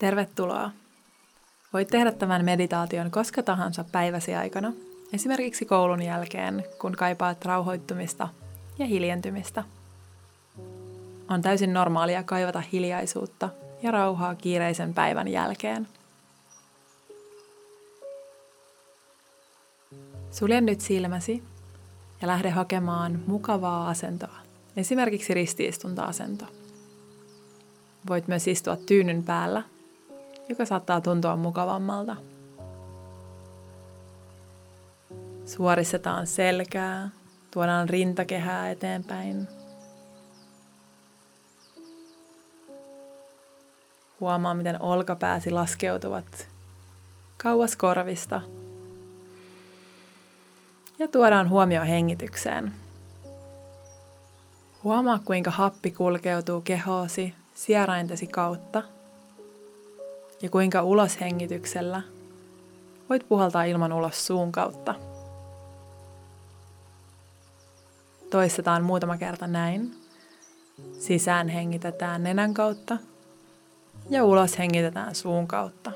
Tervetuloa! Voit tehdä tämän meditaation koska tahansa päiväsi aikana, esimerkiksi koulun jälkeen, kun kaipaat rauhoittumista ja hiljentymistä. On täysin normaalia kaivata hiljaisuutta ja rauhaa kiireisen päivän jälkeen. Sulje nyt silmäsi ja lähde hakemaan mukavaa asentoa, esimerkiksi ristiistunta-asento. Voit myös istua tyynyn päällä joka saattaa tuntua mukavammalta. Suoristetaan selkää, tuodaan rintakehää eteenpäin. Huomaa, miten olkapääsi laskeutuvat kauas korvista. Ja tuodaan huomio hengitykseen. Huomaa, kuinka happi kulkeutuu kehoosi sieraintesi kautta – ja kuinka uloshengityksellä voit puhaltaa ilman ulos suun kautta. Toistetaan muutama kerta näin. Sisään hengitetään nenän kautta ja ulos hengitetään suun kautta.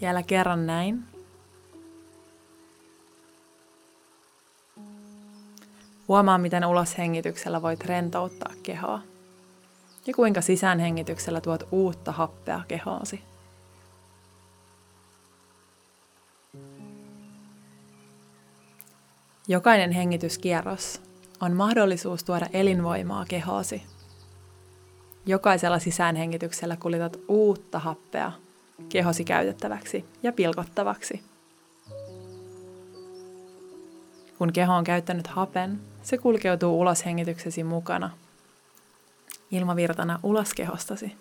Vielä kerran näin. Huomaa, miten uloshengityksellä voit rentouttaa kehoa ja kuinka sisäänhengityksellä tuot uutta happea kehoosi. Jokainen hengityskierros on mahdollisuus tuoda elinvoimaa kehoosi. Jokaisella sisäänhengityksellä kuljetat uutta happea kehosi käytettäväksi ja pilkottavaksi. Kun keho on käyttänyt hapen, se kulkeutuu ulos hengityksesi mukana – ilmavirtana ulos kehostasi.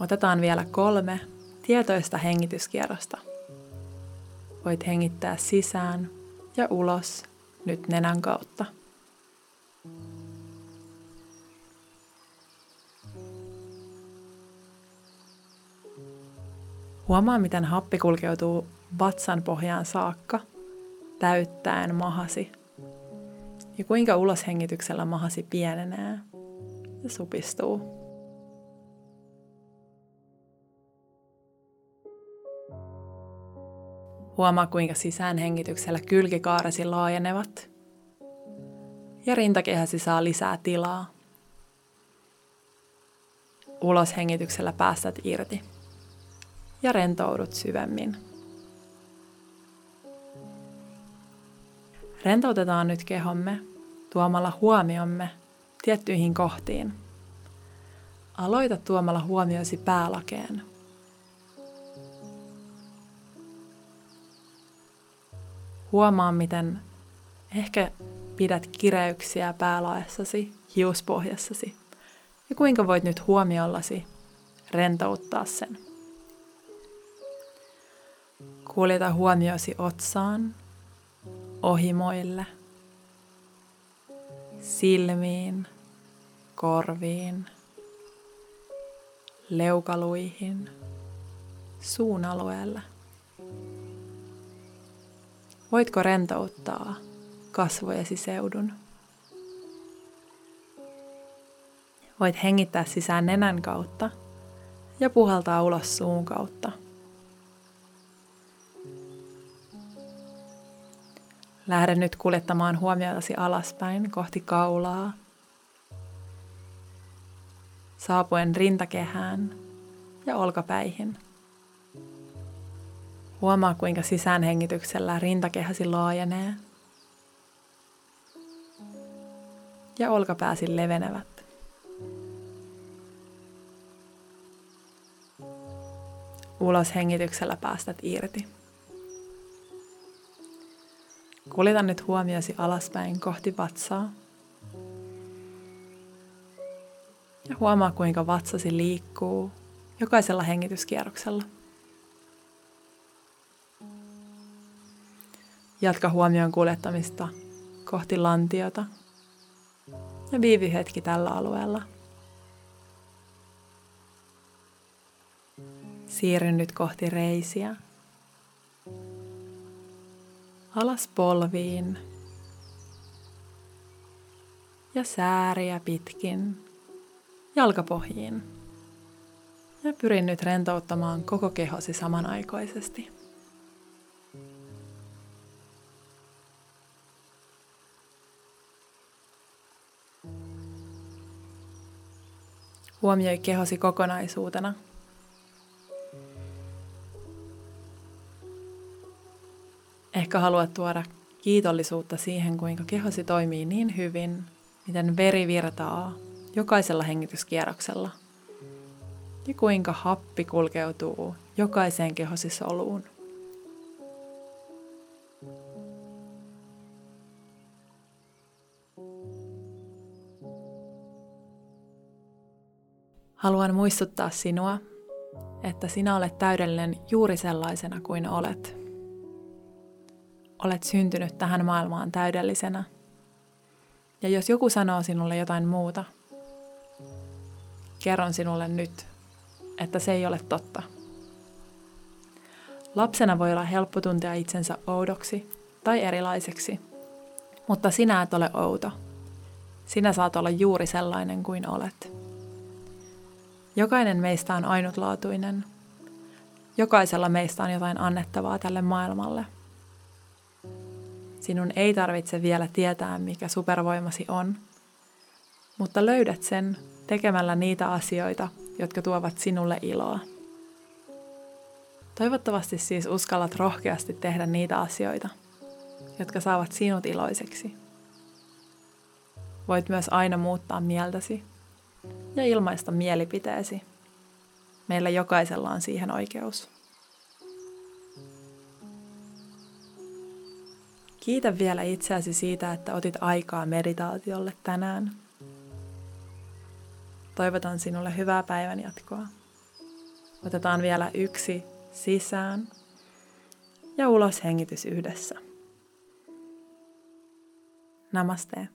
Otetaan vielä kolme tietoista hengityskierrosta. Voit hengittää sisään ja ulos nyt nenän kautta. Huomaa, miten happi kulkeutuu vatsan pohjaan saakka, täyttäen mahasi ja kuinka uloshengityksellä mahasi pienenee ja supistuu. Huomaa, kuinka sisäänhengityksellä kylkikaaresi laajenevat ja rintakehäsi saa lisää tilaa. Uloshengityksellä päästät irti ja rentoudut syvemmin. Rentoutetaan nyt kehomme tuomalla huomiomme tiettyihin kohtiin. Aloita tuomalla huomiosi päälakeen. Huomaa, miten ehkä pidät kireyksiä päälaessasi, hiuspohjassasi ja kuinka voit nyt huomiollasi rentouttaa sen. Kuljeta huomiosi otsaan ohimoille, silmiin, korviin, leukaluihin, suun alueelle. Voitko rentouttaa kasvojesi seudun? Voit hengittää sisään nenän kautta ja puhaltaa ulos suun kautta. Lähde nyt kuljettamaan huomiotasi alaspäin kohti kaulaa. Saapuen rintakehään ja olkapäihin. Huomaa, kuinka sisäänhengityksellä rintakehäsi laajenee. Ja olkapääsi levenevät. Ulos hengityksellä päästät irti. Kuljeta nyt huomiosi alaspäin kohti vatsaa. Ja huomaa, kuinka vatsasi liikkuu jokaisella hengityskierroksella. Jatka huomion kuljettamista kohti lantiota ja viivy hetki tällä alueella. Siirry nyt kohti reisiä alas polviin ja sääriä pitkin jalkapohjiin. Ja pyrin nyt rentouttamaan koko kehosi samanaikaisesti. Huomioi kehosi kokonaisuutena. Ehkä haluat tuoda kiitollisuutta siihen, kuinka kehosi toimii niin hyvin, miten veri virtaa jokaisella hengityskierroksella ja kuinka happi kulkeutuu jokaiseen kehosi soluun. Haluan muistuttaa sinua, että sinä olet täydellinen juuri sellaisena kuin olet. Olet syntynyt tähän maailmaan täydellisenä. Ja jos joku sanoo sinulle jotain muuta, kerron sinulle nyt, että se ei ole totta. Lapsena voi olla helppo tuntea itsensä oudoksi tai erilaiseksi, mutta sinä et ole outo. Sinä saat olla juuri sellainen kuin olet. Jokainen meistä on ainutlaatuinen. Jokaisella meistä on jotain annettavaa tälle maailmalle. Sinun ei tarvitse vielä tietää, mikä supervoimasi on, mutta löydät sen tekemällä niitä asioita, jotka tuovat sinulle iloa. Toivottavasti siis uskallat rohkeasti tehdä niitä asioita, jotka saavat sinut iloiseksi. Voit myös aina muuttaa mieltäsi ja ilmaista mielipiteesi. Meillä jokaisella on siihen oikeus. Kiitä vielä itseäsi siitä, että otit aikaa meditaatiolle tänään. Toivotan sinulle hyvää päivän jatkoa. Otetaan vielä yksi sisään ja ulos hengitys yhdessä. Namaste.